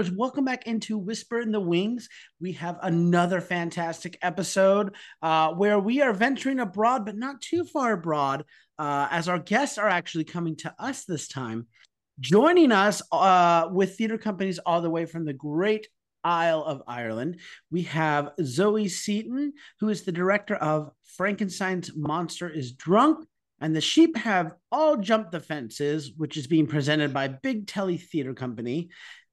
listeners, welcome back into Whisper in the Wings. We have another fantastic episode uh, where we are venturing abroad, but not too far abroad, uh, as our guests are actually coming to us this time. Joining us uh, with theater companies all the way from the great Isle of Ireland, we have Zoe Seaton, who is the director of Frankenstein's Monster is Drunk and the sheep have all jumped the fences, which is being presented by Big Telly Theater Company.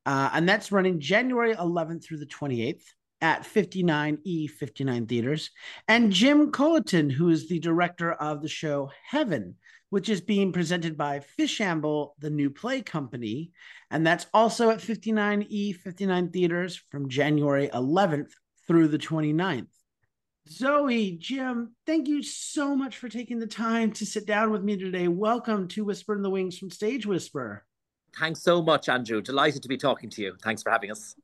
Uh, and that's running January 11th through the 28th at 59E59 theaters. And Jim Culleton, who is the director of the show Heaven, which is being presented by Fishamble, the new play company. And that's also at 59E59 theaters from January 11th through the 29th. Zoe, Jim, thank you so much for taking the time to sit down with me today. Welcome to Whisper in the Wings from Stage Whisper. Thanks so much, Andrew. Delighted to be talking to you. Thanks for having us.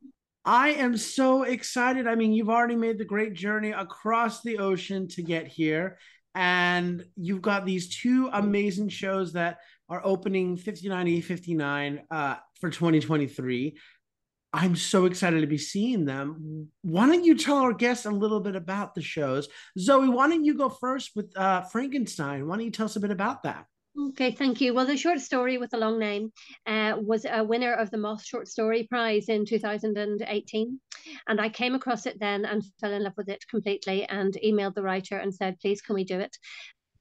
I am so excited. I mean, you've already made the great journey across the ocean to get here, and you've got these two amazing shows that are opening 59E59 uh, for 2023. I'm so excited to be seeing them. Why don't you tell our guests a little bit about the shows? Zoe, why don't you go first with uh, Frankenstein? Why don't you tell us a bit about that? Okay, thank you. Well, the short story with a long name uh, was a winner of the Moth Short Story Prize in 2018. And I came across it then and fell in love with it completely and emailed the writer and said, please, can we do it?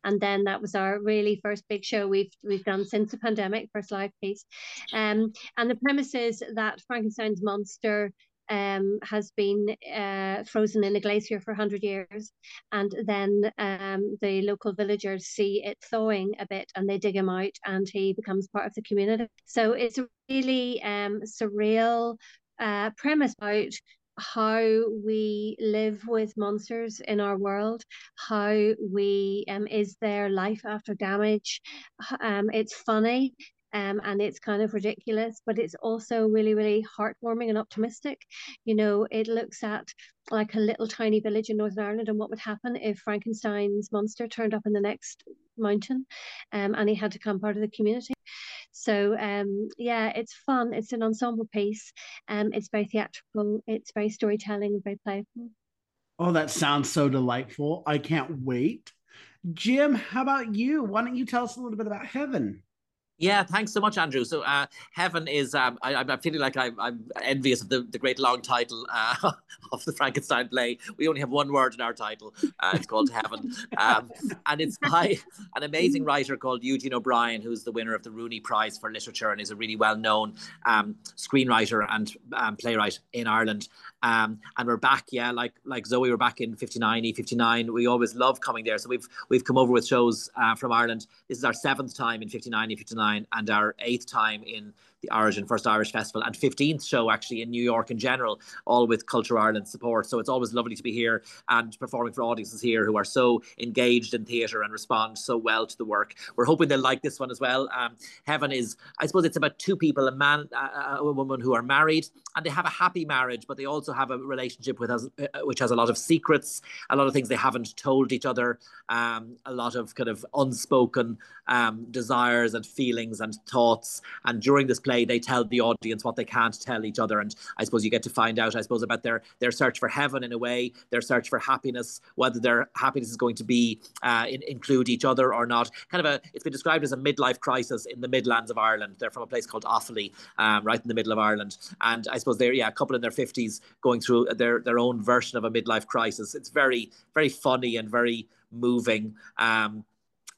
and then that was our really first big show we've we've done since the pandemic, first live piece. Um, and the premise is that Frankenstein's monster um, has been uh, frozen in a glacier for 100 years. And then um, the local villagers see it thawing a bit and they dig him out and he becomes part of the community. So it's a really um, surreal uh, premise about how we live with monsters in our world how we um is there life after damage um it's funny um, and it's kind of ridiculous, but it's also really, really heartwarming and optimistic. You know, it looks at like a little tiny village in Northern Ireland and what would happen if Frankenstein's monster turned up in the next mountain um, and he had to become part of the community. So um, yeah, it's fun. It's an ensemble piece. Um, it's very theatrical. It's very storytelling, very playful. Oh, that sounds so delightful. I can't wait. Jim, how about you? Why don't you tell us a little bit about Heaven? Yeah, thanks so much, Andrew. So, uh, Heaven is, um, I, am feeling like I'm, I'm, envious of the, the great long title uh, of the Frankenstein play. We only have one word in our title. Uh, it's called Heaven. Um, and it's by an amazing writer called Eugene O'Brien, who's the winner of the Rooney Prize for Literature and is a really well known um, screenwriter and um, playwright in Ireland. Um, and we're back, yeah, like like Zoe, we're back in 59, E59. We always love coming there. So we've we've come over with shows uh, from Ireland. This is our seventh time in 59, E59, and our eighth time in the Origin First Irish Festival, and 15th show actually in New York in general, all with Culture Ireland support. So it's always lovely to be here and performing for audiences here who are so engaged in theatre and respond so well to the work. We're hoping they'll like this one as well. Um, Heaven is, I suppose, it's about two people, a man, uh, a woman who are married, and they have a happy marriage, but they also have a relationship with us, uh, which has a lot of secrets, a lot of things they haven't told each other, um, a lot of kind of unspoken um, desires and feelings and thoughts. And during this play play, they tell the audience what they can't tell each other, and I suppose you get to find out, I suppose, about their their search for heaven in a way, their search for happiness, whether their happiness is going to be uh, in, include each other or not. Kind of a, it's been described as a midlife crisis in the Midlands of Ireland. They're from a place called Offaly, um, right in the middle of Ireland, and I suppose they're yeah a couple in their fifties going through their their own version of a midlife crisis. It's very very funny and very moving. Um,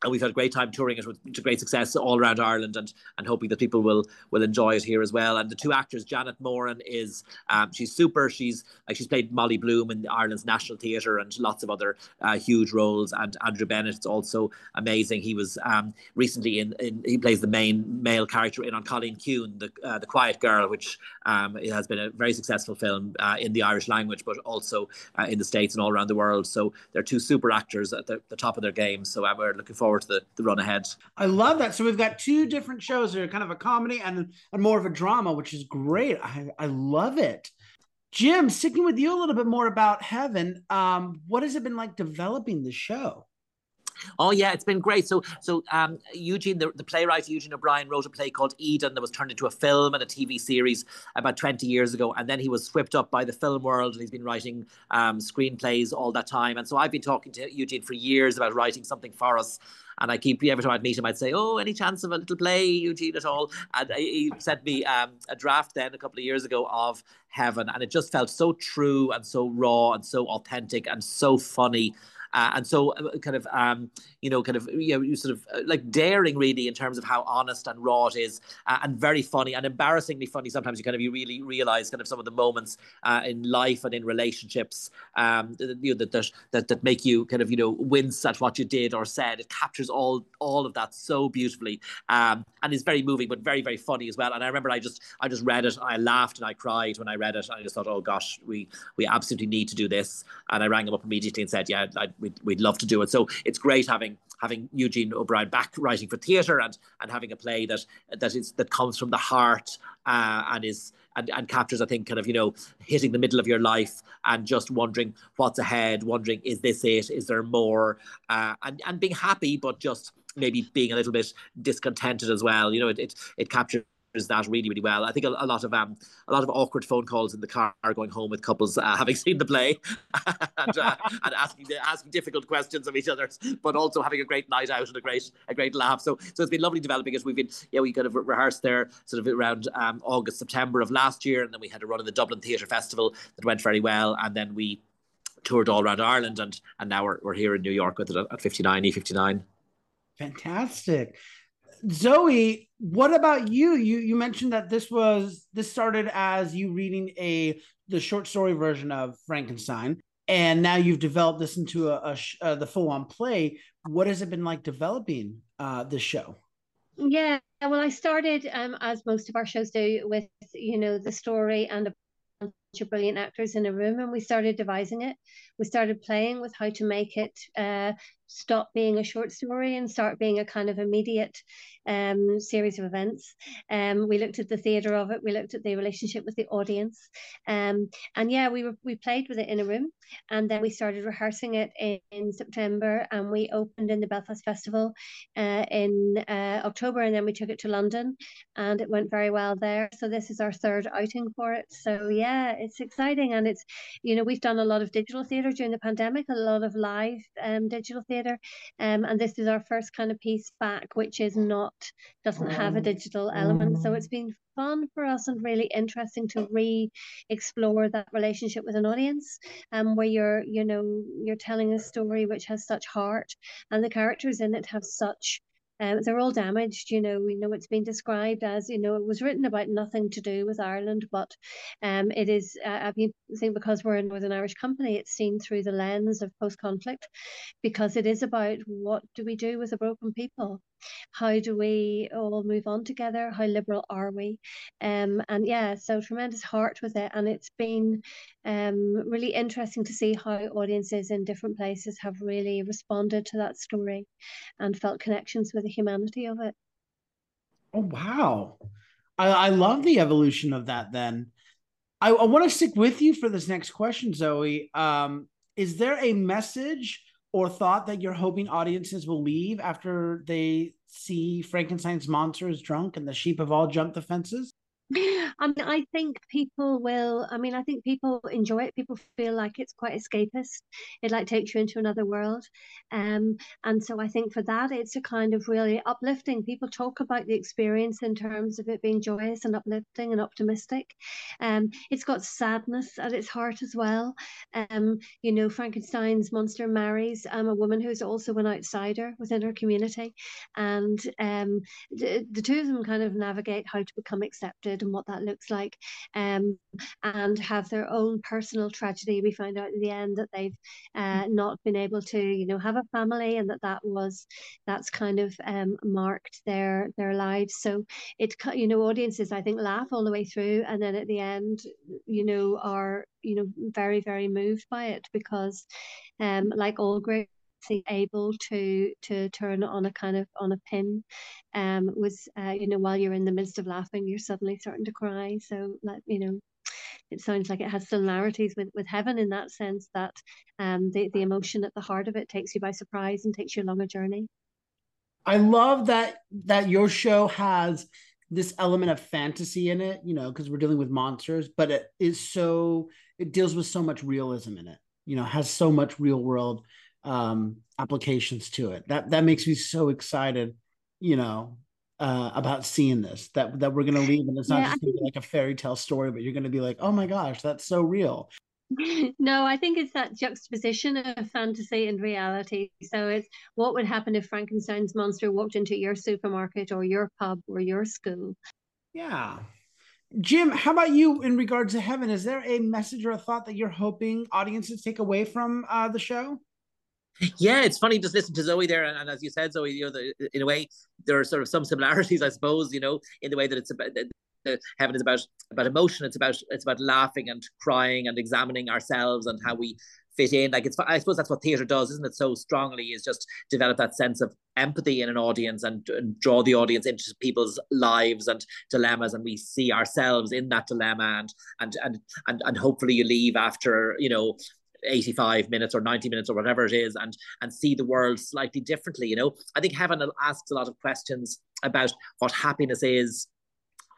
and we've had a great time touring it with great success all around Ireland and and hoping that people will will enjoy it here as well. And the two actors, Janet Moran is um, she's super. She's like she's played Molly Bloom in Ireland's National Theatre and lots of other uh, huge roles. And Andrew Bennett is also amazing. He was um, recently in, in he plays the main male character in An Cailín Ciúin, the uh, the Quiet Girl, which um, has been a very successful film uh, in the Irish language, but also uh, in the states and all around the world. So they're two super actors at the, the top of their game. So uh, we're looking forward to the, the run ahead. I love that. So we've got two different shows are kind of a comedy and, and more of a drama, which is great. I, I love it. Jim, sticking with you a little bit more about Heaven, um, what has it been like developing the show? Oh yeah, it's been great. So so um, Eugene, the, the playwright Eugene O'Brien wrote a play called Eden that was turned into a film and a TV series about 20 years ago, and then he was swept up by the film world, and he's been writing um, screenplays all that time. And so I've been talking to Eugene for years about writing something for us. And I keep every time I'd meet him, I'd say, "Oh, any chance of a little play, Eugene, at all?" And he sent me um, a draft then a couple of years ago of Heaven, and it just felt so true and so raw and so authentic and so funny uh, and so, uh, kind of, um, you know, kind of, you know, you sort of uh, like daring really in terms of how honest and raw it is, uh, and very funny and embarrassingly funny. Sometimes you kind of you really realize kind of some of the moments uh, in life and in relationships, um, you know, that, that that make you kind of you know wince at what you did or said. It captures all all of that so beautifully, um, and is very moving, but very very funny as well. And I remember I just I just read it, I laughed and I cried when I read it. I just thought, oh gosh, we we absolutely need to do this. And I rang him up immediately and said, yeah, I, we'd, we'd love to do it. So it's great having having Eugene O'Brien back writing for theatre and and having a play that that is that comes from the heart uh, and is and, and captures I think kind of you know hitting the middle of your life and just wondering what's ahead, wondering is this it, is there more, uh, and and being happy but just maybe being a little bit discontented as well. You know, it it, it captures that really really well. I think a, a, lot of um a lot of awkward phone calls in the car going home with couples uh, having seen the play and, uh, and asking asking difficult questions of each other, but also having a great night out and a great a great laugh. So so it's been lovely developing it. We've been yeah we kind of rehearsed there sort of around um, August September of last year, and then we had a run in the Dublin Theatre Festival that went very well, and then we toured all around Ireland, and and now we're, we're here in New York with it at 59 E59. Fantastic. Zoe, what about you? You you mentioned that this was this started as you reading a the short story version of Frankenstein, and now you've developed this into a, a uh, the full on play. What has it been like developing uh, this show? Yeah, well, I started um, as most of our shows do with you know the story and a bunch of brilliant actors in a room, and we started devising it. We started playing with how to make it uh, stop being a short story and start being a kind of immediate um, series of events. Um, we looked at the theatre of it. We looked at the relationship with the audience, um, and yeah, we were, we played with it in a room, and then we started rehearsing it in, in September, and we opened in the Belfast Festival uh, in uh, October, and then we took it to London, and it went very well there. So this is our third outing for it. So yeah, it's exciting, and it's you know we've done a lot of digital theatre during the pandemic, a lot of live um, digital theatre, um, and this is our first kind of piece back, which is not doesn't have a mm. digital element. So it's been fun for us and really interesting to re-explore that relationship with an audience um where you're you know you're telling a story which has such heart and the characters in it have such um, they're all damaged. You know, we know it's been described as, you know, it was written about nothing to do with Ireland, but um, it is, uh, I think because we're a Northern Irish company, it's seen through the lens of post conflict because it is about what do we do with a broken people? How do we all move on together? How liberal are we? Um, and yeah, so tremendous heart with it. And it's been um, really interesting to see how audiences in different places have really responded to that story and felt connections with the humanity of it. Oh, wow. I, I love the evolution of that then. I, I want to stick with you for this next question, Zoe. Um, is there a message or thought that you're hoping audiences will leave after they see Frankenstein's monster is drunk and the sheep have all jumped the fences? I mean, I think people will. I mean, I think people enjoy it. People feel like it's quite escapist. It like takes you into another world, um, and so I think for that, it's a kind of really uplifting. People talk about the experience in terms of it being joyous and uplifting and optimistic. Um, it's got sadness at its heart as well. Um, you know, Frankenstein's monster marries um, a woman who's also an outsider within her community, and um, the, the two of them kind of navigate how to become accepted and what that looks like um, and have their own personal tragedy. We find out at the end that they've uh, not been able to you know have a family and that that was that's kind of um, marked their their lives. So it you know audiences i think laugh all the way through and then at the end you know are you know very very moved by it because um like all great able to to turn on a kind of on a pin um was uh, you know while you're in the midst of laughing you're suddenly starting to cry so that you know it sounds like it has similarities with with heaven in that sense that um, the the emotion at the heart of it takes you by surprise and takes you along a journey. I love that that your show has this element of fantasy in it, you know, because we're dealing with monsters, but it is so it deals with so much realism in it. You know, has so much real world um applications to it. That that makes me so excited, you know, uh about seeing this that that we're gonna leave and it's not yeah, just think- like a fairy tale story, but you're gonna be like, oh my gosh, that's so real. no, I think it's that juxtaposition of fantasy and reality. So it's what would happen if Frankenstein's monster walked into your supermarket or your pub or your school. Yeah. Jim, how about you in regards to heaven? Is there a message or a thought that you're hoping audiences take away from uh, the show? Yeah, it's funny just listen to Zoe there, and, and as you said, Zoe, you know, the, in a way, there are sort of some similarities, I suppose, you know, in the way that it's about the heaven is about about emotion. It's about it's about laughing and crying and examining ourselves and how we fit in. Like it's I suppose that's what theatre does, isn't it? So strongly is just develop that sense of empathy in an audience and, and draw the audience into people's lives and dilemmas, and we see ourselves in that dilemma, and and and and and hopefully you leave after you know 85 minutes or 90 minutes or whatever it is and and see the world slightly differently you know? I think heaven asks a lot of questions about what happiness is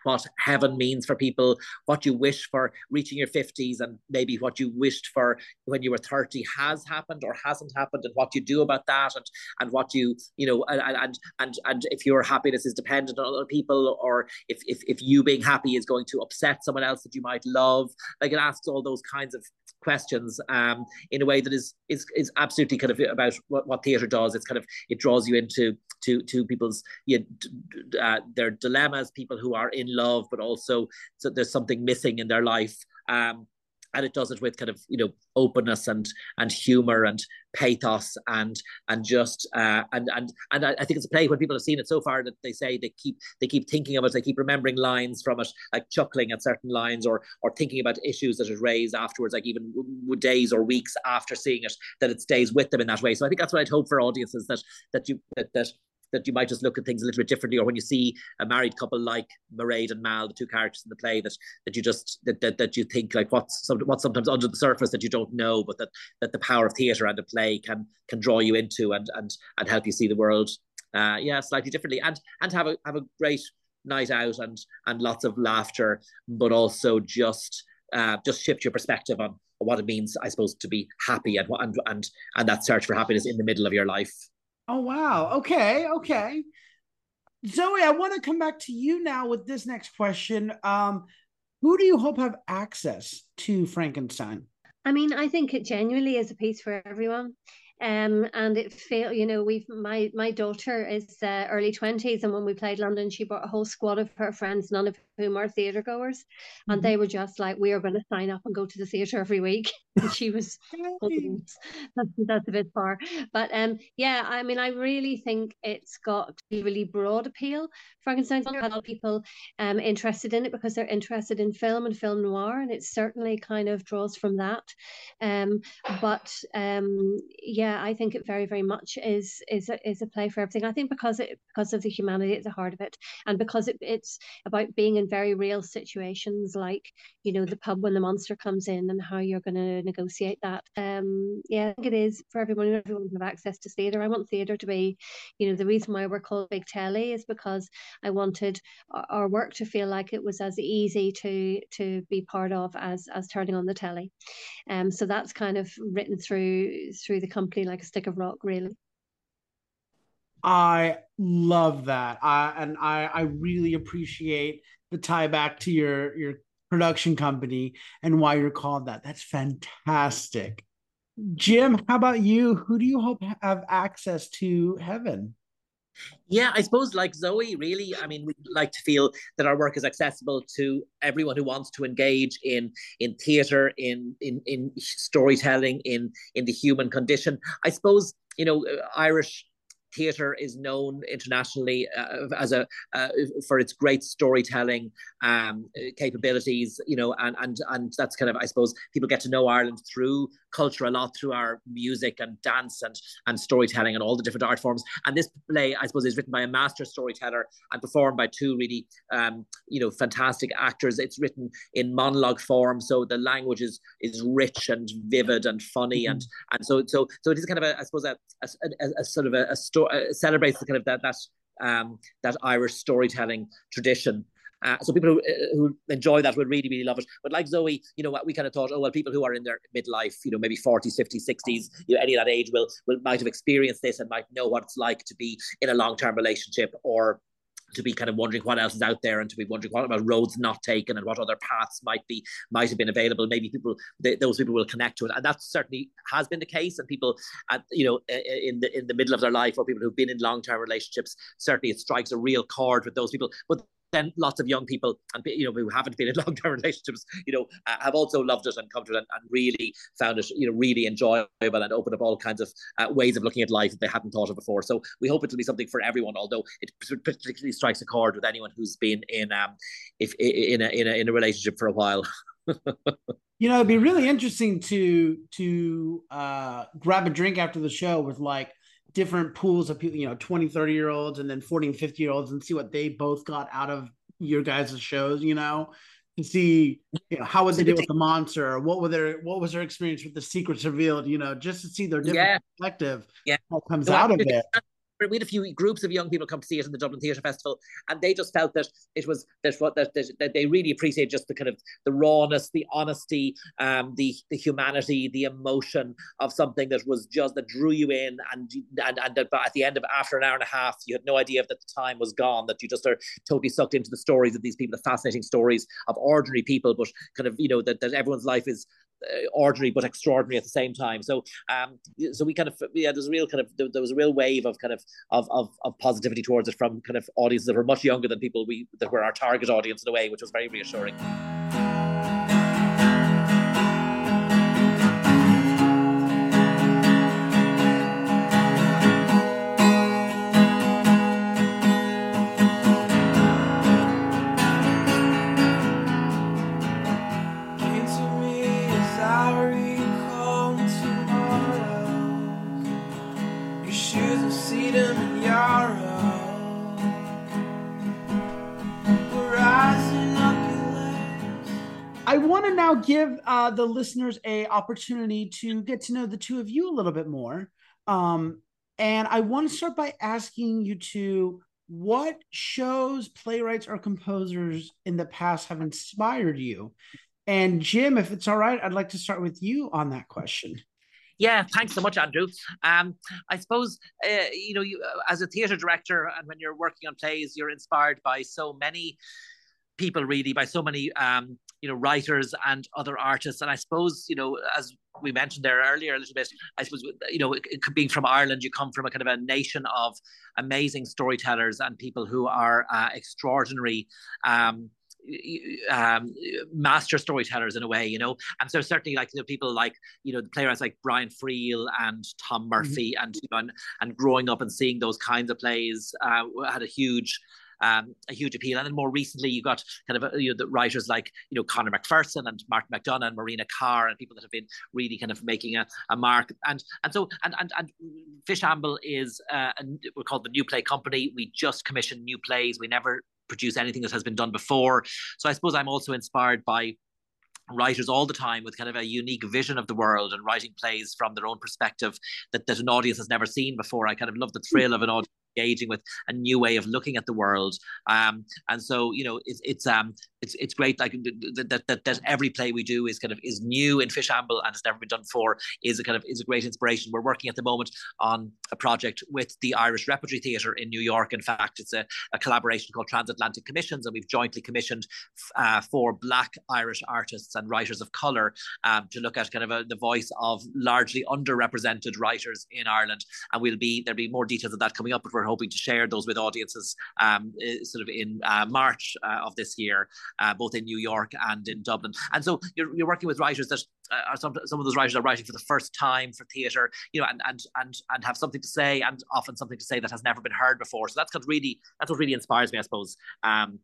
what heaven means for people, what you wish for reaching your 50s, and maybe what you wished for when you were 30 has happened or hasn't happened, and what you do about that, and and what you you know, and and and, and if your happiness is dependent on other people, or if, if if you being happy is going to upset someone else that you might love, like it asks all those kinds of questions um, in a way that is is is absolutely kind of about what, what theatre does. It's kind of it draws you into to to people's you know, uh, their dilemmas, people who are in love, but also so there's something missing in their life. Um, and it does it with kind of you know openness and and humor and pathos and and just uh, and and and I, think it's a play when people have seen it so far that they say they keep they keep thinking of it, they keep remembering lines from it, like chuckling at certain lines or or thinking about issues that it raised afterwards, like even days or weeks after seeing it, that it stays with them in that way. So I think that's what I'd hope for audiences that that you that, that that you might just look at things a little bit differently, or when you see a married couple like Mairead and Mal, the two characters in the play, that that you just that that, that you think like what's some, what's sometimes under the surface that you don't know, but that that the power of theatre and a play can can draw you into and and and help you see the world, uh, yeah, slightly differently, and and have a have a great night out and and lots of laughter, but also just uh, just shift your perspective on what it means, I suppose, to be happy and and and and that search for happiness in the middle of your life. Oh wow. Okay. Okay. Zoe, I want to come back to you now with this next question. Um, who do you hope have access to Frankenstein? I mean, I think it genuinely is a piece for everyone um, and it failed. You know, we've my my daughter is uh, early twenties, and when we played London, she brought a whole squad of her friends, none of whom are theatre goers, mm-hmm. and they were just like, "We are going to sign up and go to the theatre every week." and she was, that's, that's a bit far, but um, yeah, I mean, I really think it's got really broad appeal. Frankenstein's a lot of people um interested in it because they're interested in film and film noir, and it certainly kind of draws from that. Um, but um, yeah yeah, I think it very, very much is is a, is a play for everything. I think because it because of the humanity at the heart of it, and because it, it's about being in very real situations, like you know the pub when the monster comes in and how you're going to negotiate that. Um, yeah, I think it is for everyone. Everyone have access to theatre. I want theatre to be, you know, the reason why we're called Big Telly is because I wanted our work to feel like it was as easy to to be part of as as turning on the telly. Um, so that's kind of written through through the company like a stick of rock, really. I love that. I and I I really appreciate the tie back to your your production company and why you're called that. That's fantastic. Jim, how about you? Who do you hope have access to heaven? Yeah, I suppose like Zoe, really, I mean, we like to feel that our work is accessible to everyone who wants to engage in in theatre, in in in storytelling, in in the human condition. I suppose you know uh, Irish theatre is known internationally uh, as a uh, for its great storytelling um, capabilities. You know, and and and that's kind of I suppose people get to know Ireland through culture a lot through our music and dance and and storytelling and all the different art forms. And this play, I suppose, is written by a master storyteller and performed by two really, um, you know, fantastic actors. It's written in monologue form, so the language is is rich and vivid and funny, mm-hmm. and and so so so it is kind of a, I suppose, a, a, a, a sort of a, a story celebrates the kind of that that um, that Irish storytelling tradition. Uh, so people who, uh, who enjoy that would really, really love it. But like Zoe, you know, we kind of thought, oh well, people who are in their midlife, you know, maybe 40s, 50s, 60s, you know, any of that age will will might have experienced this and might know what it's like to be in a long term relationship or to be kind of wondering what else is out there and to be wondering what about roads not taken and what other paths might be might have been available. Maybe people those people will connect to it. And that certainly has been the case. And people at you know in the in the middle of their life or people who've been in long-term relationships certainly it strikes a real chord with those people. But then lots of young people and you know who haven't been in long-term relationships you know have also loved it and come to it and, and really found it you know really enjoyable and opened up all kinds of uh, ways of looking at life that they hadn't thought of before. So we hope it'll be something for everyone although it particularly strikes a chord with anyone who's been in um if in a in a, in a relationship for a while. You know it'd be really interesting to to uh grab a drink after the show with like different pools of people, you know, 20, 30 year olds and then 40 and 50 year olds and see what they both got out of your guys' shows, you know, to see, you know, how would they deal with the monster or what were their what was their experience with the secrets revealed, you know, just to see their different yeah. perspective yeah. what comes out of it we had a few groups of young people come to see it in the Dublin Theatre Festival, and they just felt that it was that what that, that, they really appreciate just the kind of the rawness, the honesty, um, the the humanity, the emotion of something that was just that drew you in, and and and at the end of after an hour and a half, you had no idea that the time was gone, that you just are totally sucked into the stories of these people, the fascinating stories of ordinary people, but kind of you know that that everyone's life is ordinary but extraordinary at the same time. So um, so we kind of yeah, there's a real kind of there, there was a real wave of kind of, of of of positivity towards it from kind of audiences that were much younger than people we that were our target audience in a way, which was very reassuring. Uh, the listeners a opportunity to get to know the two of you a little bit more. Um, and I want to start by asking you to what shows, playwrights, or composers in the past have inspired you? And Jim, if it's all right, I'd like to start with you on that question. Yeah, thanks so much, Andrew. Um, I suppose uh, you know, you uh, as a theatre director, and when you're working on plays, you're inspired by so many people, really, by so many um, you know writers and other artists and i suppose you know as we mentioned there earlier a little bit i suppose you know being from ireland you come from a kind of a nation of amazing storytellers and people who are uh, extraordinary um, um, master storytellers in a way, you know. And so certainly, like you know, people like you know, the playwrights like Brian Friel and Tom mm-hmm. Murphy, mm-hmm. and, you know, and and growing up and seeing those kinds of plays uh, had a huge um, a huge appeal. And then more recently, you got kind of uh, you know the writers like you know Conor McPherson and Martin McDonagh and Marina Carr and people that have been really kind of making a, a mark. And and so and and and Fishamble is uh, we're called the New Play Company. We just commission new plays. We never produce anything that has been done before. So I suppose I'm also inspired by writers all the time with kind of a unique vision of the world and writing plays from their own perspective that, that an audience has never seen before. I kind of love the thrill of an audience engaging with a new way of looking at the world. Um, and so you know, it's it's um it's it's great like that, that that every play we do is kind of is new in Fishamble and it's never been done before. Is a kind of is a great inspiration. We're working at the moment on a project with the Irish Repertory Theatre in New York. In fact, it's a, a collaboration called Transatlantic Commissions, and we've jointly commissioned uh, four Black Irish artists and writers of color um, to look at kind of a, the voice of largely underrepresented writers in Ireland. And we'll be there'll be more details of that coming up, but we're hoping to share those with audiences um, sort of in uh, March uh, of this year, uh, both in New York and in Dublin. And so you're, you're working with writers that uh, are some some of those writers are writing for the first time for theatre, you know, and and and and have something to say, and often something to say that has never been heard before. So that's what really that's what really inspires me, I suppose. Um,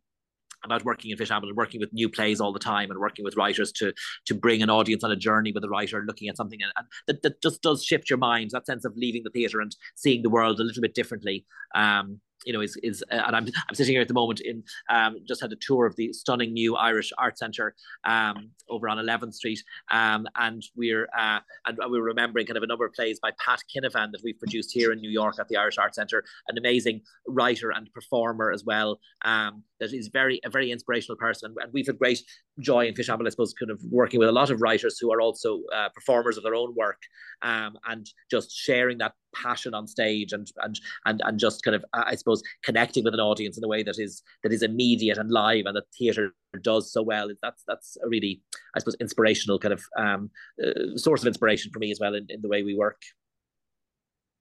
about working in Fish and working with new plays all the time and working with writers to to bring an audience on a journey with a writer looking at something. And, and that, that just does shift your mind that sense of leaving the theatre and seeing the world a little bit differently. Um, you know, is is uh, and I'm I'm sitting here at the moment in um just had a tour of the stunning new Irish Art Centre um over on 11th Street. Um and we're uh and we are remembering kind of a number of plays by Pat Kinevane that we've produced here in New York at the Irish Art Centre, an amazing writer and performer as well. Um, that is very a very inspirational person, and we've had great joy in Fishamble, I suppose, kind of working with a lot of writers who are also uh, performers of their own work, um, and just sharing that passion on stage and and and and just kind of I suppose connecting with an audience in a way that is that is immediate and live and that theatre does so well. That's that's a really I suppose inspirational kind of um, uh, source of inspiration for me as well in, in the way we work.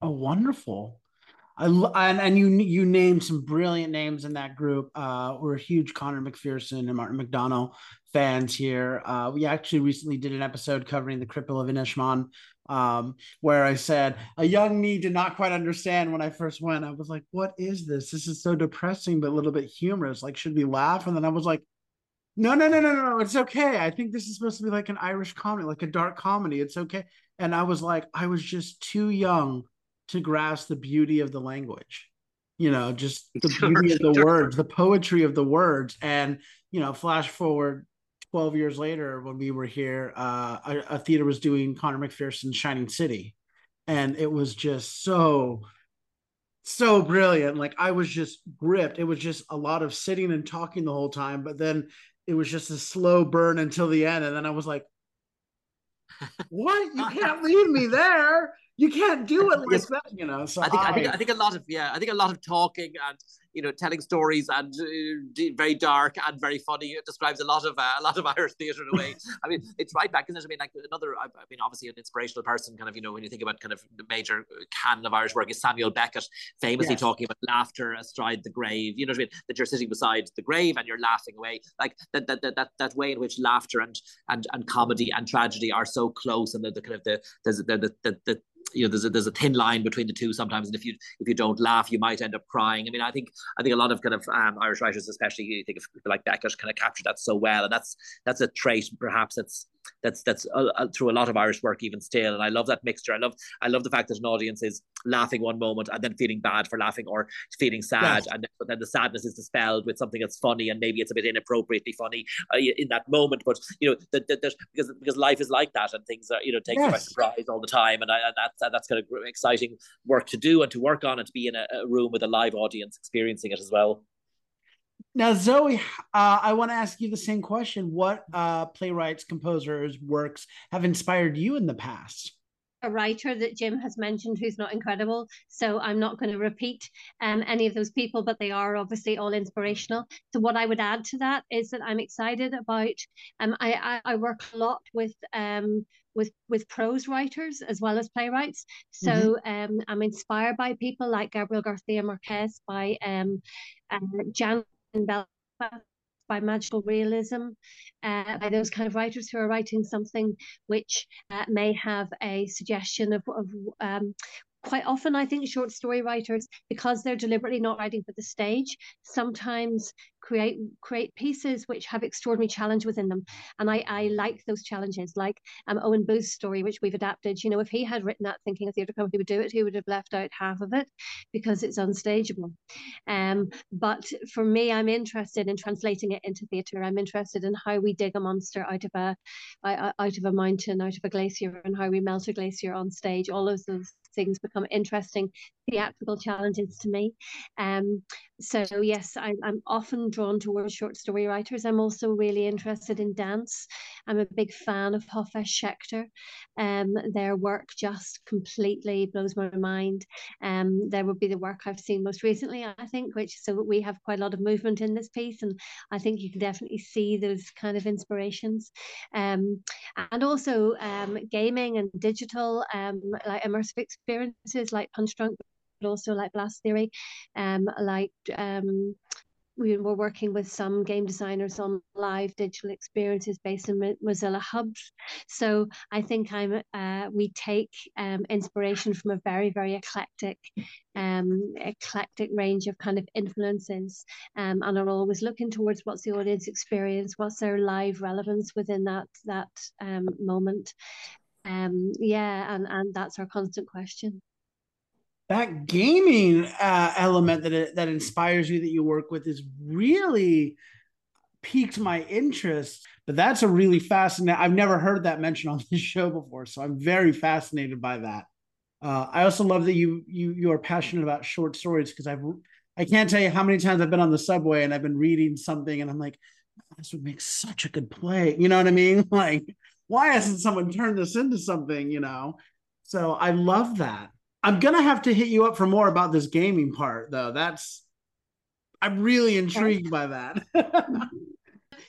Oh, wonderful. I, and, and you you named some brilliant names in that group. Uh, we're huge Conor McPherson and Martin McDonagh fans here. Uh, we actually recently did an episode covering the Cripple of Inishmaan, um, where I said a young me did not quite understand when I first went. I was like, "What is this? This is so depressing, but a little bit humorous. Like, should we laugh?" And then I was like, "No, no, no, no, no, it's okay. I think this is supposed to be like an Irish comedy, like a dark comedy. It's okay." And I was like, I was just too young to grasp the beauty of the language you know just the beauty of the words the poetry of the words. And you know flash forward 12 years later when we were here uh, a, a theater was doing conor mcpherson's shining city. And it was just so so brilliant. Like i was just gripped. It was just a lot of sitting and talking the whole time but then it was just a slow burn until the end. And then i was like what? You can't leave me there you can't do it like yes. that, you know. So I think I, I, think I think a lot of yeah, I think a lot of talking and you know telling stories and uh, very dark and very funny. It describes a lot of uh, a lot of Irish theatre in a way. I mean, it's right back, isn't it? I mean, like another. I, I, mean, obviously an inspirational person. Kind of, you know, when you think about kind of the major canon of Irish work is Samuel Beckett, famously yes. talking about laughter astride the grave. You know what I mean? That you're sitting beside the grave and you're laughing away. Like that that that that, that way in which laughter and and and comedy and tragedy are so close, and the, the kind of the the the, the, the you know there's a, there's a thin line between the two sometimes and if you if you don't laugh you might end up crying. I mean i think i think a lot of kind of um, irish writers especially you think of people like beckett kind of capture that so well and that's that's a trait perhaps that's that's that's uh, uh, through a lot of Irish work even still. And I love that mixture. I love I love the fact that an audience is laughing one moment and then feeling bad for laughing or feeling sad, yes. and then the sadness is dispelled with something that's funny and maybe it's a bit inappropriately funny uh, in that moment. But you know, the, the, because because life is like that and things are you know take yes. you by surprise all the time, and, I, and that's that's kind of exciting work to do and to work on and to be in a, a room with a live audience experiencing it as well. Now, Zoe, uh, I want to ask you the same question. What uh, playwrights, composers, works have inspired you in the past? a writer that Jim has mentioned who's not incredible. So I'm not going to repeat um, any of those people, but they are obviously all inspirational. So what I would add to that is that I'm excited about. Um, I, I, I work a lot with um with with prose writers as well as playwrights. So mm-hmm. um, I'm inspired by people like Gabriel Garcia Marquez, by um, uh, Jan in Belfast by magical realism, uh, by those kind of writers who are writing something which uh, may have a suggestion of, of um, quite often i think short story writers because they're deliberately not writing for the stage sometimes create create pieces which have extraordinary challenge within them. And i i like those challenges like um owen booth's story which we've adapted. You know if he had written that thinking a theatre company would do it he would have left out half of it because it's unstageable. Um but for me i'm interested in translating it into theatre. I'm interested in how we dig a monster out of a out of a mountain out of a glacier and how we melt a glacier on stage. All of those things become interesting theatrical challenges to me. Um, so yes, I, I'm often drawn towards short story writers. I'm also really interested in dance. I'm a big fan of Hofesh Shechter. Um, their work just completely blows my mind. Um, there would be the work I've seen most recently, I think, which so we have quite a lot of movement in this piece, and I think you can definitely see those kind of inspirations. Um, and also um, gaming and digital, um, like immersive experiences like Punchdrunk, but also like Blast Theory, um, like um, we were working with some game designers on live digital experiences based in Mozilla hubs. So I think I'm uh, we take um, inspiration from a very very eclectic um, eclectic range of kind of influences um, and are always looking towards what's the audience experience, what's their live relevance within that that um, moment. Um, yeah, and and that's our constant question that gaming uh, element that that inspires you that you work with is really piqued my interest. But that's a really fascinating. I've never heard that mentioned on this show before, so I'm very fascinated by that. Uh, I also love that you you you are passionate about short stories because I've I can't tell you how many times I've been on the subway and I've been reading something and I'm like, this would make such a good play. You know what I mean? Like, why hasn't someone turned this into something? You know. So I love that. I'm gonna have to hit you up for more about this gaming part, though. That's I'm really intrigued by that.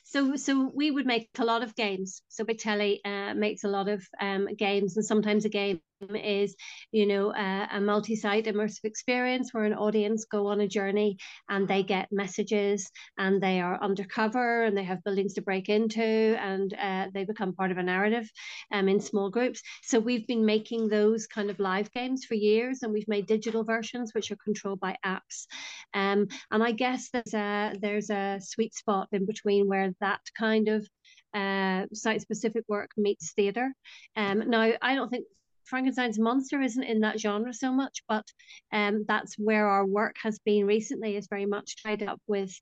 so so we would make a lot of games. So Big Telly uh, makes a lot of um, games, and sometimes a game is, you know, a, a multi-site immersive experience where an audience go on a journey and they get messages and they are undercover and they have buildings to break into and uh, they become part of a narrative um, in small groups. So we've been making those kind of live games for years and we've made digital versions which are controlled by apps. Um, and I guess there's a, there's a sweet spot in between where that kind of uh, site specific work meets theatre. Um, now, I don't think Frankenstein's monster isn't in that genre so much, but um, that's where our work has been recently. Is very much tied up with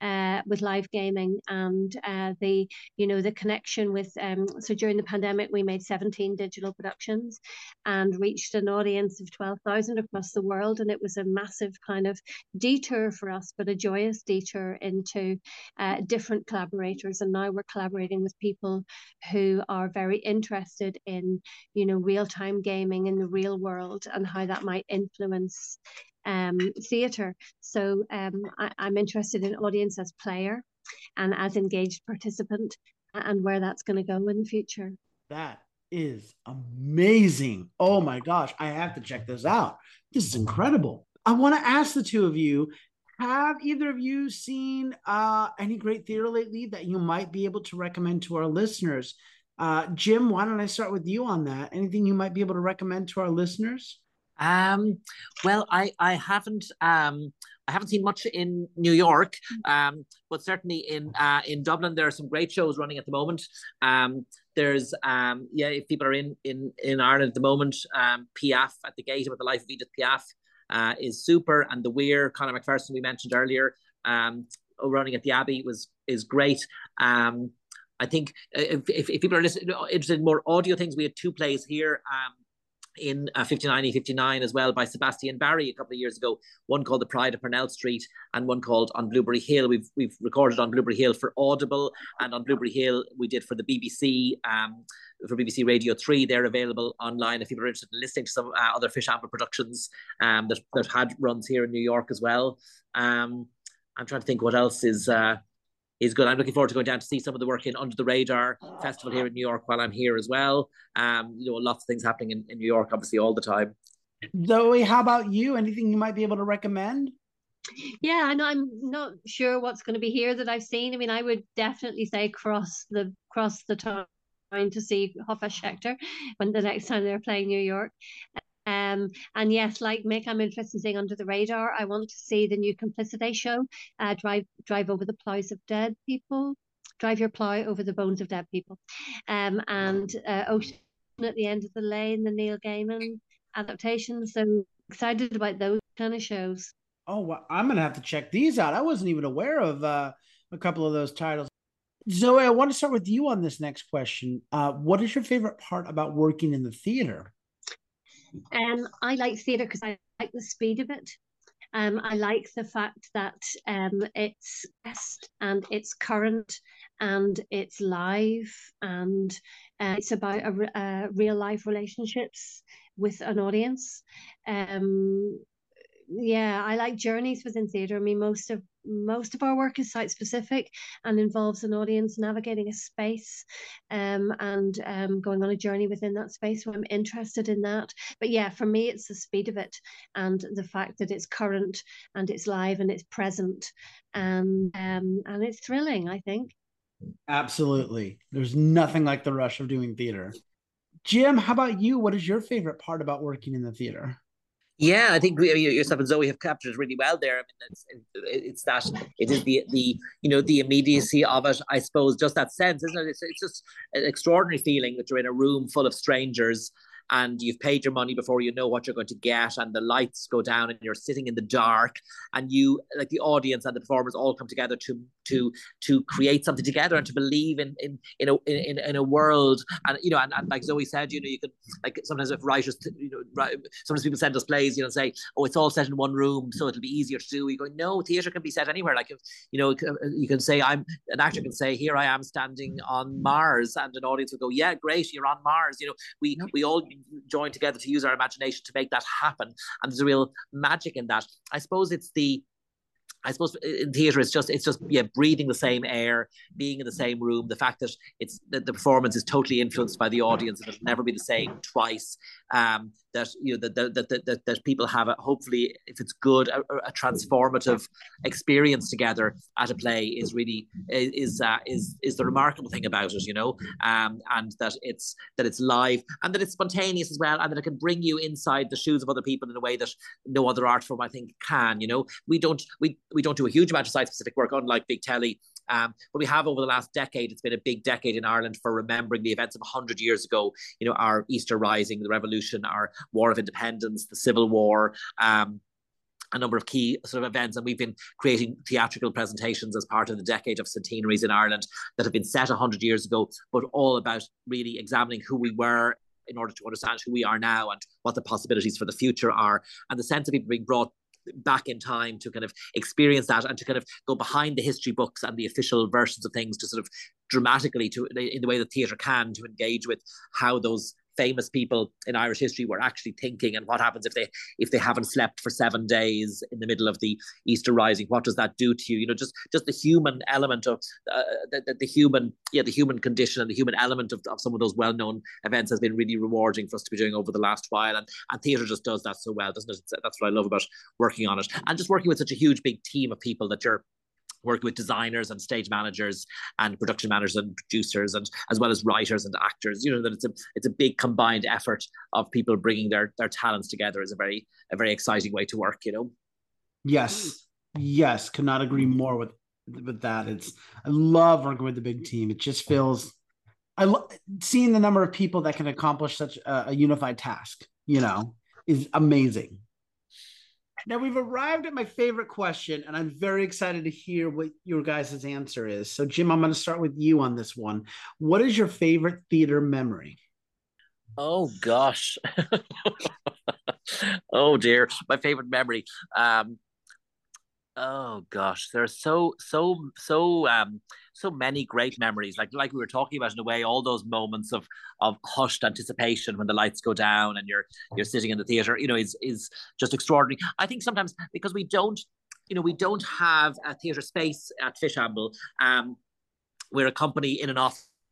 uh, with live gaming and uh, the you know the connection with. Um, so during the pandemic, we made 17 digital productions and reached an audience of 12,000 across the world, and it was a massive kind of detour for us, but a joyous detour into uh, different collaborators. And now we're collaborating with people who are very interested in you know real time time gaming in the real world and how that might influence um, theatre. So um, I, I'm interested in audience as player and as engaged participant and where that's going to go in the future. That is amazing. Oh my gosh, I have to check this out. This is incredible. I want to ask the two of you have either of you seen uh, any great theater lately that you might be able to recommend to our listeners? Uh, Jim, why don't I start with you on that? Anything you might be able to recommend to our listeners? Um, well, I I haven't um I haven't seen much in New York, um, but certainly in uh, in Dublin there are some great shows running at the moment. Um, there's um yeah, if people are in in in Ireland at the moment, um, Piaf at the gate about the life of Edith Piaf uh, is super, and the Weir Conor McPherson we mentioned earlier, um, running at the Abbey was is great. Um, I think uh, if, if, people are listening, interested in more audio things, we had two plays here um, in uh, 59 59 as well by Sebastian Barry a couple of years ago. One called The Pride of Parnell Street and one called On Blueberry Hill. We've we've recorded on Blueberry Hill for Audible and on Blueberry Hill we did for the BBC. Um, for BBC Radio 3. They're available online if are interested in listening to some uh, other Fishamble productions um, that, that had runs here in New York as well. Um, I'm trying to think what else is uh, is good. I'm looking forward to going down to see some of the work in Under the Radar Festival here in New York while I'm here as well. Um, you know, lots of things happening in, in New York, obviously, all the time. Zoe, how about you? Anything you might be able to recommend? Yeah, I know I'm not sure what's going to be here that I've seen. I mean, I would definitely say cross the cross the town to see Hofesh Shechter when the next time they're playing New York. Um, and yes, like Mick, I'm interested in seeing Under the Radar. I want to see the new Complicity show, uh, Drive Drive Over the Plows of Dead People, Drive Your Plow Over the Bones of Dead People. Um, and uh, Ocean at the End of the Lane, the Neil Gaiman adaptation. So excited about those kind of shows. Oh, well, I'm gonna have to check these out. I wasn't even aware of uh, a couple of those titles. Zoe, I want to start with you on this next question. Uh, what is your favorite part about working in the theater? Um, I like theatre because I like the speed of it. Um, I like the fact that um, it's best and it's current and it's live and uh, it's about a, a real life relationships with an audience. Um, yeah, I like journeys within theatre. I mean, most of most of our work is site specific and involves an audience navigating a space um, and um, going on a journey within that space. So I'm interested in that. But yeah, for me, it's the speed of it and the fact that it's current and it's live and it's present and um, and it's thrilling. I think. Absolutely, there's nothing like the rush of doing theater. Jim, how about you? What is your favorite part about working in the theater? Yeah, I think yourself and Zoe have captured it really well there. I mean, it's, it's that it is the the you know the immediacy of it. I suppose just that sense, isn't it? It's, it's just an extraordinary feeling that you're in a room full of strangers and you've paid your money before you know what you're going to get and the lights go down and you're sitting in the dark and you like the audience and the performers all come together to to to create something together and to believe in in in a in, in a world. And you know and, and like Zoe said you know you could like sometimes if writers you know sometimes people send us plays you know and say oh it's all set in one room so it'll be easier to do. You go no theater can be set anywhere. Like if you know uh, you can say I'm an actor can say here I am standing on Mars and an audience will go yeah great you're on Mars. You know we we all join together to use our imagination to make that happen. And there's a real magic in that. I suppose it's the I suppose in theatre it's just it's just yeah breathing the same air, being in the same room. The fact that it's that the performance is totally influenced by the audience and it'll never be the same twice. Um, that you know that that, that, that, that people have a, hopefully if it's good a, a, transformative experience together at a play is really is uh, is is the remarkable thing about it you know? Um, and that it's that it's live and that it's spontaneous as well and that it can bring you inside the shoes of other people in a way that no other art form I think can you know? We don't we we don't do a huge amount of site specific work unlike big telly um, but we have over the last decade, it's been a big decade in Ireland for remembering the events of 100 years ago, you know, our Easter Rising, the revolution, our War of Independence, the Civil War, um, a number of key sort of events, and we've been creating theatrical presentations as part of the decade of centenaries in Ireland that have been set 100 years ago, but all about really examining who we were in order to understand who we are now and what the possibilities for the future are. And the sense of people being brought back in time to kind of experience that and to kind of go behind the history books and the official versions of things to sort of dramatically to in the way that theatre can to engage with how those famous people in Irish history were actually thinking and what happens if they if they haven't slept for seven days in the middle of the Easter Rising? What does that do to you? You know just just the human element of uh, the, the, human yeah the human condition and the human element of, of some of those well-known events has been really rewarding for us to be doing over the last while. And and theatre just does that so well doesn't it? That's what I love about working on it. And just working with such a huge big team of people that you're working with designers and stage managers and production managers and producers and as well as writers and actors. You know that it's a it's a big combined effort of people bringing their their talents together is a very a very exciting way to work you know? Yes. Yes. Could not agree more with with that. It's i love working with the big team. It just feels i love seeing the number of people that can accomplish such a, a unified task you know is amazing now we've arrived at my favorite question, and I'm very excited to hear what your guys' answer is. So, Jim, I'm going to start with you on this one. What is your favorite theater memory? Oh gosh. oh dear, my favorite memory. Um, oh gosh, there's so so so um so many great memories. Like like we were talking about in a way, all those moments of of hushed anticipation when the lights go down and you're you're sitting in the theater, you know, is is just extraordinary. I think sometimes because we don't, you know, we don't have a theater space at Fishamble. Um, we're a company in and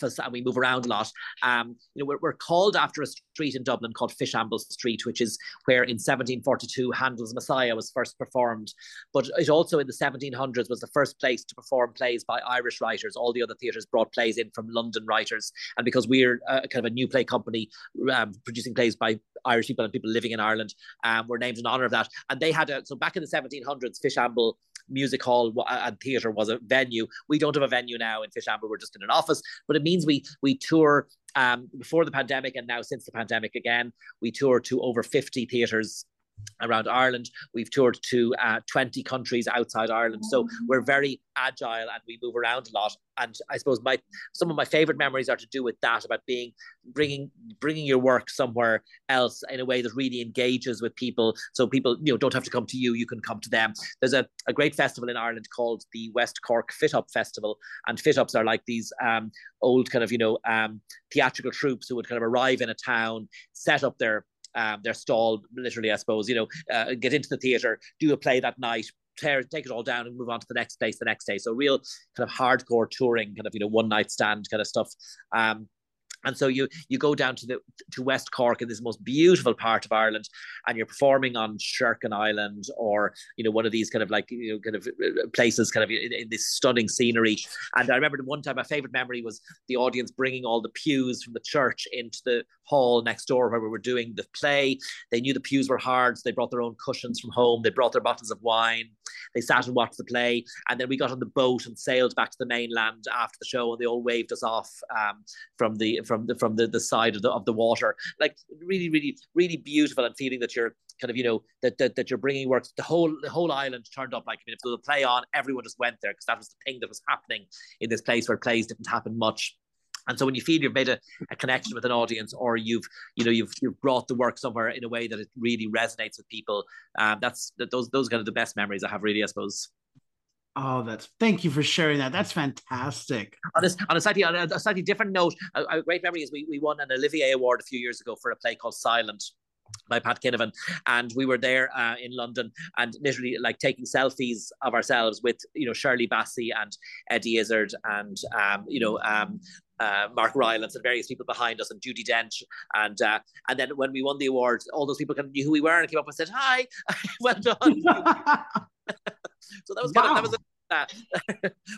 off and we move around a lot. Um, you know, we're, we're called after a street in Dublin called Fishamble Street, which is where in 1742 Handel's Messiah was first performed. But it also in the 1700s was the first place to perform plays by Irish writers. All the other theatres brought plays in from London writers. And because we're uh, kind of a new play company um, producing plays by Irish people and people living in Ireland, um, we're named in honour of that. And they had a, so back in the 1700s, Fishamble music hall and theatre was a venue. We don't have a venue now in Fishamble. We're just in an office, but it means we we tour um, before the pandemic and now since the pandemic again. We tour to over 50 theatres around Ireland. We've toured to uh, 20 countries outside Ireland. So mm-hmm. we're very agile and we move around a lot. And I suppose my some of my favorite memories are to do with that about being bringing bringing your work somewhere else in a way that really engages with people. So people you know don't have to come to you; you can come to them. There's a, a great festival in Ireland called the West Cork Fit Up Festival, and fit ups are like these um, old kind of you know um, theatrical troops who would kind of arrive in a town, set up their um, their stall, literally, I suppose. You know, uh, get into the theatre, do a play that night, tear, take it all down and move on to the next place the next day. So real kind of hardcore touring, kind of you know one night stand kind of stuff. Um, and so you you go down to the to West Cork in this most beautiful part of Ireland, and you're performing on Sherkin Island or you know one of these kind of like you know kind of uh, places kind of in, in this stunning scenery. And I remember one time my favorite memory was the audience bringing all the pews from the church into the hall next door where we were doing the play. They knew the pews were hard, so they brought their own cushions from home. They brought their bottles of wine. They sat and watched the play, and then we got on the boat and sailed back to the mainland after the show, and they all waved us off um, from the from the from the, the side of the of the water. Like really, really, really beautiful, and feeling that you're kind of you know that that, that you're bringing work. The whole the whole island turned up. Like I mean, if there was a play on, everyone just went there because that was the thing that was happening in this place where plays didn't happen much and so when you feel you've made a, a, connection with an audience or you've, you know, you've you've brought the work somewhere in a way that it really resonates with people, um, that's that those those are kind of the best memories I have really, I suppose. Oh, that's thank you for sharing that. That's fantastic. On a, on a slightly on a, slightly different note, a, a great memory is we, we won an Olivier Award a few years ago for a play called Silent by Pat Kinevane, and we were there uh, in London and literally like taking selfies of ourselves with you know Shirley Bassey and Eddie Izzard and um, you know um, uh, Mark Rylance and various people behind us and Judi Dench and uh, and then when we won the award, all those people kind of knew who we were and came up and said hi, well done. so that was kind wow. of that was. A, that.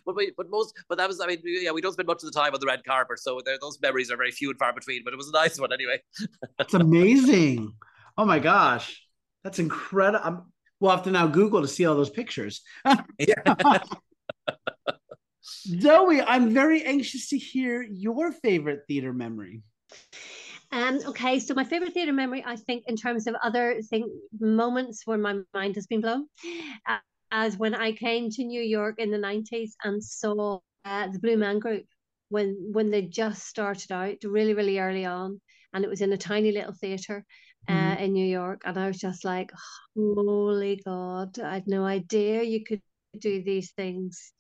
but we, but most but that was I mean yeah we don't spend much of the time on the red carpet so those memories are very few and far between but it was a nice one anyway. That's amazing. Oh my gosh, that's incredible. we'll have to now Google to see all those pictures. Zoe, I'm very anxious to hear your favorite theater memory. Um, okay, so my favorite theater memory, I think, in terms of other thing moments where my mind has been blown, uh, as when I came to New York in the '90s and saw uh, the Blue Man Group when when they just started out, really, really early on, and it was in a tiny little theater. Uh, mm-hmm. in New York, and I was just like, "Holy God! I had no idea you could do these things.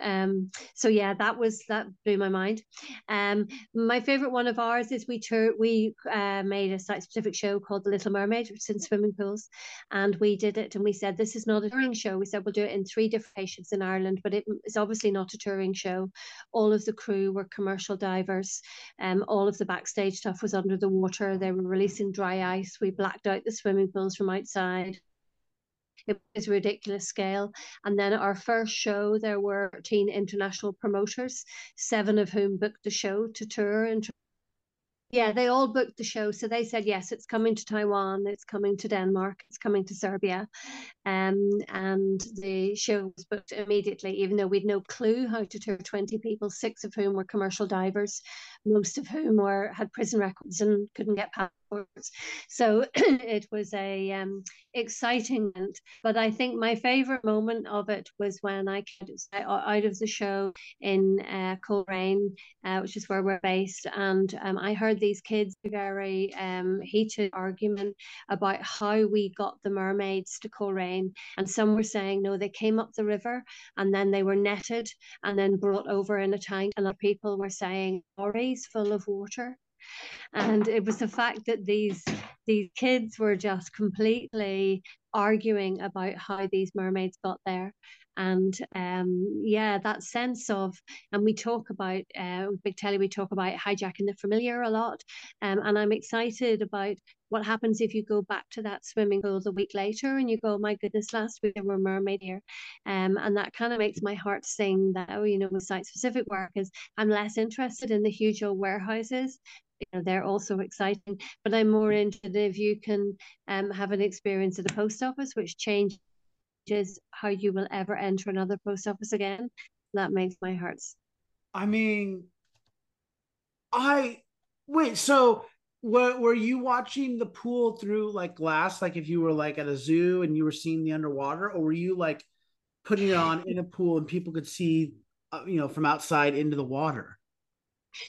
Um so yeah that was that blew my mind. Um my favorite one of ours is we tour we uh, made a site specific show called the little mermaid which is in swimming pools and we did it and we said this is not a touring show. We said we'll do it in three different locations in ireland but it's obviously not a touring show. All of the crew were commercial divers um all of the backstage stuff was under the water. They were releasing dry ice. We blacked out the swimming pools from outside it was a ridiculous scale. And then our first show, there were 13 international promoters, seven of whom booked the show to tour and yeah, they all booked the show. So they said, yes, it's coming to Taiwan, it's coming to Denmark, it's coming to Serbia. Um, and the show was booked immediately, even though we'd no clue how to tour 20 people, six of whom were commercial divers, most of whom were had prison records and couldn't get past so it was a um, exciting. But I think my favorite moment of it was when I came out of the show in uh, Coleraine, uh, which is where we're based, and um, I heard these kids very um, heated argument about how we got the mermaids to Coleraine, and some were saying no, they came up the river and then they were netted and then brought over in a tank, and other people were saying lorries full of water and it was the fact that these these kids were just completely arguing about how these mermaids got there. And um, yeah that sense of and we talk about uh, big telly we talk about hijacking the familiar a lot. Um, and i'm excited about what happens if you go back to that swimming pool the week later and you go my goodness last week there were mermaid here. Um, and that kind of makes my heart sing that oh you know with site specific work is i'm less interested in the huge old warehouses you know they're also exciting. But i'm more interested if you can um, have an experience at a post office which changes how you will ever enter another post office again. That makes my heart i mean i wait so were, were you watching the pool through like glass? Like if you were like at a zoo and you were seeing the underwater or were you like putting it on in a pool and people could see uh, you know from outside into the water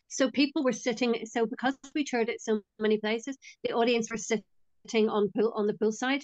so people were sitting. So because we toured at so many places, the audience were sitting on pool on the poolside.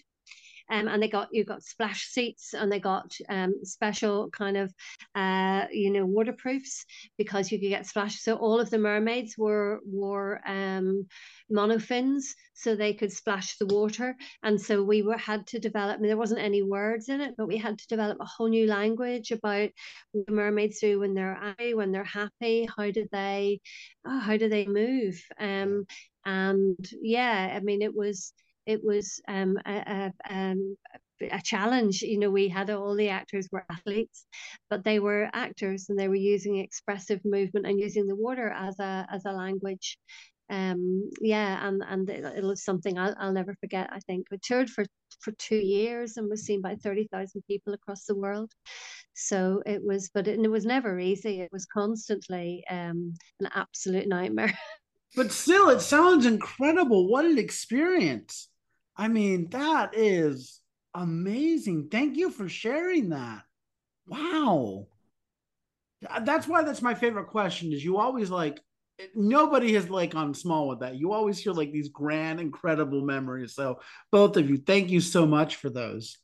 Um, and they got you got splash seats and they got um, special kind of uh, you know waterproofs because you could get splash. So all of the mermaids were wore um, monofins so they could splash the water. And so we were had to develop. I mean, there wasn't any words in it, but we had to develop a whole new language about what mermaids do when they're angry, when they're happy. How do they, oh, how do they move? Um, and yeah, I mean, it was it was um, a, a, um, a challenge. You know, we had all the actors were athletes, but they were actors and they were using expressive movement and using the water as a as a language. Um, yeah, and and it, it was something I'll, I'll never forget. I think we toured for for two years and was seen by thirty thousand people across the world. So it was, but it, it was never easy. It was constantly um, an absolute nightmare. But still, it sounds incredible. What an experience! I mean, that is amazing. Thank you for sharing that. Wow. That's why that's my favorite question is you always like nobody has like on small with that. You always hear like these grand, incredible memories. So both of you, thank you so much for those.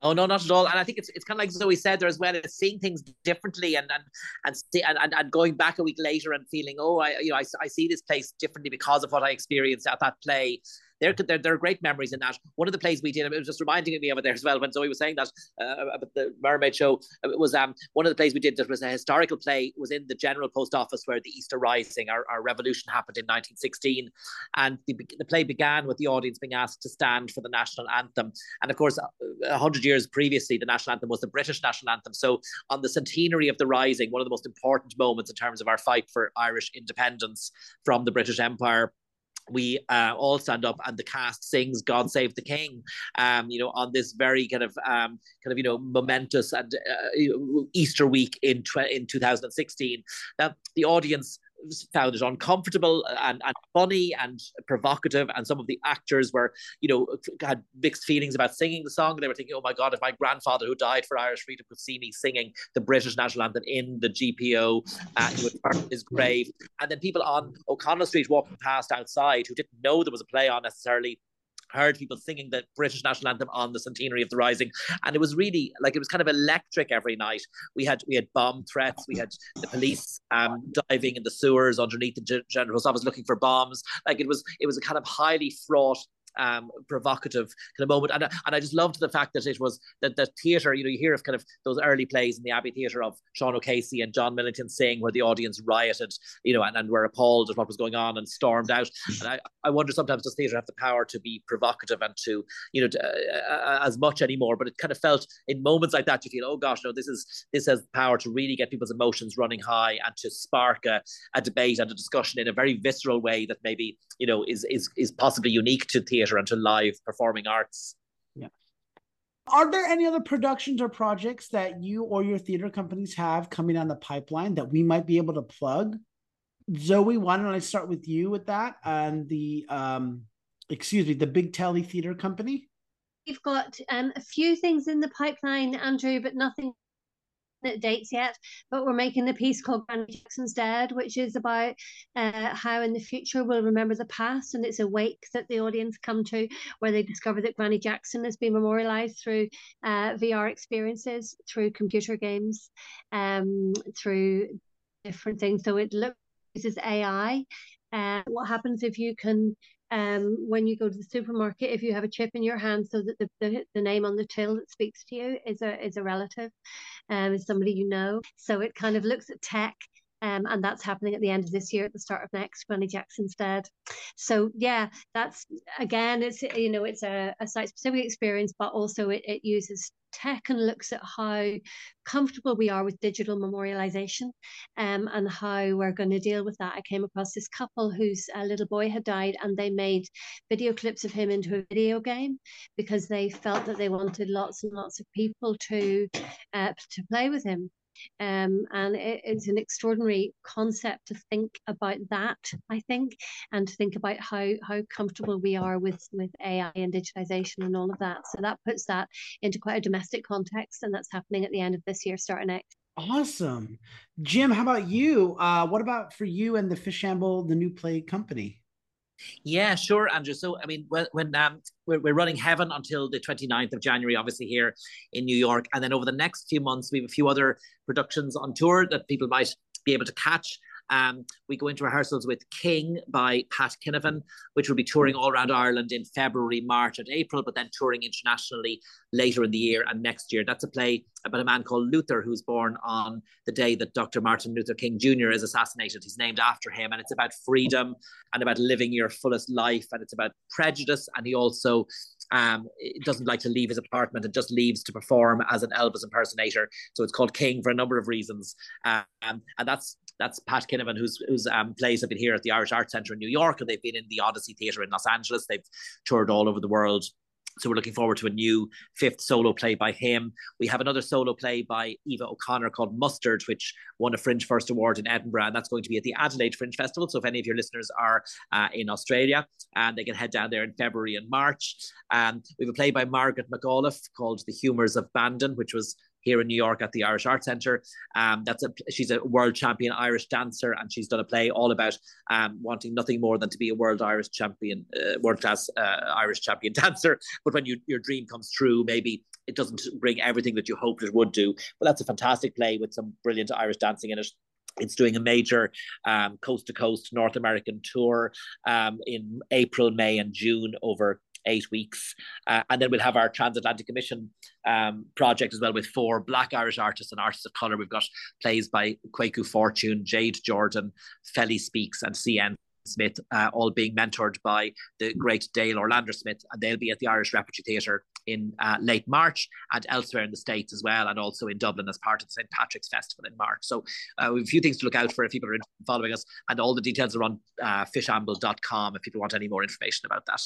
Oh no, not at all. And I think it's it's kind of like Zoe said there as well. It's seeing things differently and and and and, and, going back a week later and feeling, oh, I you know I, I see this place differently because of what I experienced at that play there, there, there are great memories in that. One of the plays we did, it was just reminding me of it there as well when Zoe was saying that uh, about the Mermaid Show. It was um, one of the plays we did that was a historical play, was in the General Post Office where the Easter Rising, our, our revolution happened in 1916. And the, the play began with the audience being asked to stand for the national anthem. And of course, a hundred years previously, the national anthem was the British national anthem. So on the centenary of the Rising, one of the most important moments in terms of our fight for Irish independence from the British Empire, we uh, all stand up and the cast sings "God Save the King," um, you know, on this very kind of um, kind of you know momentous and uh, Easter week in tw- in 2016. Now the audience found it uncomfortable and, and funny and provocative. And some of the actors were, you know, had mixed feelings about singing the song. They were thinking, oh my God, if my grandfather who died for Irish freedom could see me singing the British national anthem in the GPO, uh, he would turn his grave. And then people on O'Connell Street walking past outside who didn't know there was a play on necessarily heard people singing the British national anthem on the centenary of the Rising, and it was really like it was kind of electric every night. We had we had bomb threats, we had the police um, diving in the sewers underneath the general office looking for bombs. Like it was it was a kind of highly fraught um, provocative kind of moment. And, and I just loved the fact that it was that the theatre, you know, you hear of kind of those early plays in the Abbey Theatre of Sean O'Casey and John Millington Synge where the audience rioted, you know, and, and were appalled at what was going on and stormed out. And I, I wonder sometimes does theatre have the power to be provocative and to, you know, to, uh, uh, as much anymore? But it kind of felt in moments like that, you feel, oh gosh, no, this is this has power to really get people's emotions running high and to spark a, a debate and a discussion in a very visceral way that maybe, you know, is is is possibly unique to theatre theatre and to live performing arts. Yeah. Are there any other productions or projects that you or your theater companies have coming on the pipeline that we might be able to plug? Zoe, why don't I start with you with that and the um excuse me, the Big Telly Theater Company? We've got um, a few things in the pipeline, Andrew, but nothing dates yet, but we're making the piece called Granny Jackson's Dead, which is about uh, how in the future we'll remember the past, and it's a wake that the audience come to where they discover that Granny Jackson has been memorialized through uh, VR experiences, through computer games, um, through different things. So it looks uses AI. Uh, what happens if you can um, when you go to the supermarket, if you have a chip in your hand, so that the, the, the name on the till that speaks to you is a is a relative, um, is somebody you know. So it kind of looks at tech um, and that's happening at the end of this year, at the start of next, Granny Jackson's dead. So yeah, that's again, it's you know, it's a, a site specific experience, but also it, it uses tech and looks at how comfortable we are with digital memorialization um, and how we're going to deal with that. I came across this couple whose uh, little boy had died and they made video clips of him into a video game because they felt that they wanted lots and lots of people to uh, to play with him. Um, and it, it's an extraordinary concept to think about that, I think, and to think about how how comfortable we are with with AI and digitization and all of that. So that puts that into quite a domestic context, and that's happening at the end of this year, starting next. Awesome, Jim. How about you? Uh, what about for you and the Fishamble, the new play company? Yeah, sure, Andrew. So, I mean, when, when um, we're, we're running Heaven until the 29th of January, obviously here in New York. And then over the next few months, we have a few other productions on tour that people might be able to catch. Um, we go into rehearsals with King by Pat Kinevane, which will be touring all around Ireland in February, March, and April, but then touring internationally later in the year and next year. That's a play about a man called Luther, who's born on the day that Dr. Martin Luther King Jr. is assassinated. He's named after him, and it's about freedom and about living your fullest life, and it's about prejudice. And he also um, doesn't like to leave his apartment and just leaves to perform as an Elvis impersonator. So it's called King for a number of reasons, um, and that's that's Pat Kinevane, whose whose um, plays have been here at the Irish Arts Centre in New York, and they've been in the Odyssey Theatre in Los Angeles. They've toured all over the world. So we're looking forward to a new fifth solo play by him. We have another solo play by Eva O'Connor called Mustard, which won a Fringe First Award in Edinburgh, and that's going to be at the Adelaide Fringe Festival. So if any of your listeners are uh, in Australia, and they can head down there in February and March. Um, we have a play by Margaret McAuliffe called The Humours of Bandon, which was here in New York at the Irish Art Centre. Um, that's a she's a world champion Irish dancer, and she's done a play all about um, wanting nothing more than to be a world Irish champion, uh, world class uh, Irish champion dancer. But when you, your dream comes true, maybe it doesn't bring everything that you hoped it would do. But that's a fantastic play with some brilliant Irish dancing in it. It's doing a major um, coast to coast North American tour um, in April, May, and June over eight weeks. Uh, and then we'll have our Transatlantic Commission um, project as well with four Black Irish artists and artists of colour. We've got plays by Kwaku Fortune, Jade Jordan, FeliSpeaks, and CN Smith, uh, all being mentored by the great Dael Orlandersmith, and they'll be at the Irish Repertory Theatre in uh, late March and elsewhere in the States as well, and also in Dublin as part of the St. Patrick's Festival in March. So uh, we have a few things to look out for if people are following us, and all the details are on uh, fishamble.com if people want any more information about that.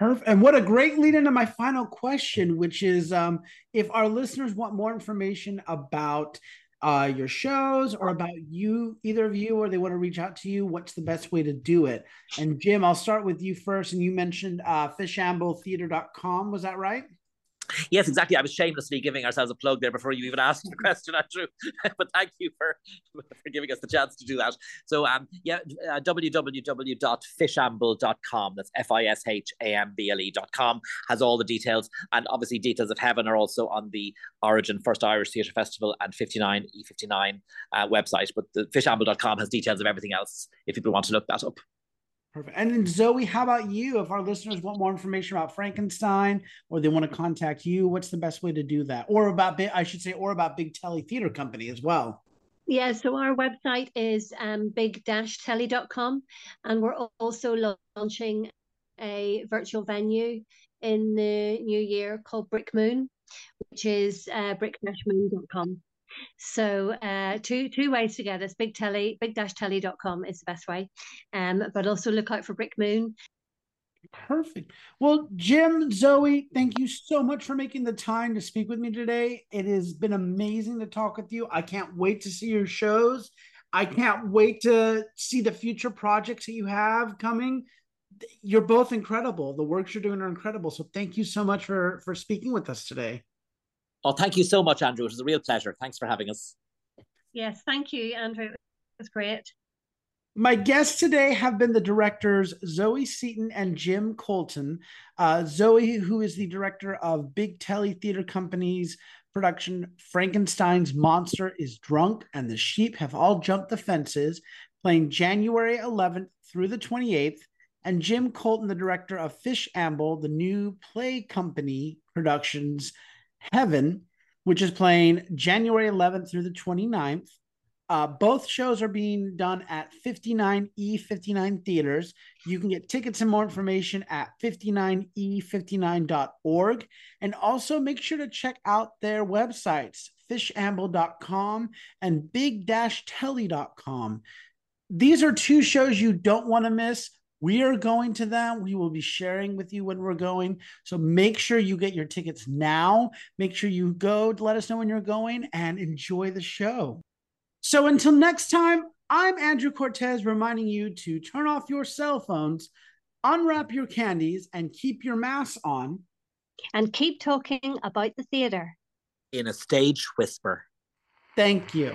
Perfect. And what a great lead into my final question, which is um, if our listeners want more information about uh, your shows or about you, either of you, or they want to reach out to you, what's the best way to do it? And Jim, I'll start with you first. And you mentioned uh, fishambletheater.com. Was that right? Yes, exactly. I was shamelessly giving ourselves a plug there before you even asked the question, Andrew. but thank you for for giving us the chance to do that. So, um, yeah, uh, www.fishamble.com. That's f i s h a m b l e.com has all the details, and obviously details of Heaven are also on the Origin First Irish Theatre Festival and 59 E59 uh, website. But the fishamble.com has details of everything else if people want to look that up. Perfect. And then Zoe, how about you? If our listeners want more information about Frankenstein or they want to contact you, what's the best way to do that? Or about, I should say, or about Big Telly Theater Company as well. Yeah, so our website is um, big-telly.com and we're also launching a virtual venue in the new year called Brick Moon, which is uh, brick-moon.com. So uh, two two ways to get us. Big Telly, big-telly.com is the best way. Um, but also look out for Brick Moon. Perfect. Well, Jim, Zoe, thank you so much for making the time to speak with me today. It has been amazing to talk with you. I can't wait to see your shows. I can't wait to see the future projects that you have coming. You're both incredible. The works you're doing are incredible. So thank you so much for for speaking with us today. Oh, thank you so much, Andrew. It was a real pleasure. Thanks for having us. Yes, thank you, Andrew. It was great. My guests today have been the directors Zoe Seaton and Jim Culleton. Uh, Zoe, who is the director of Big Telly Theater Company's production Frankenstein's Monster is Drunk and the Sheep Have All Jumped the Fences, playing January 11th through the 28th. And Jim Culleton, the director of Fishamble, the new play company productions Heaven, which is playing January 11th through the 29th. Uh, both shows are being done at 59E59 theaters. You can get tickets and more information at 59E59.org. And also make sure to check out their websites, fishamble.com and big-telly.com. These are two shows you don't want to miss. We are going to them. We will be sharing with you when we're going. So make sure you get your tickets now. Make sure you go to let us know when you're going and enjoy the show. So until next time, I'm Andrew Cortez reminding you to turn off your cell phones, unwrap your candies, and keep your masks on. And keep talking about the theater in a stage whisper. Thank you.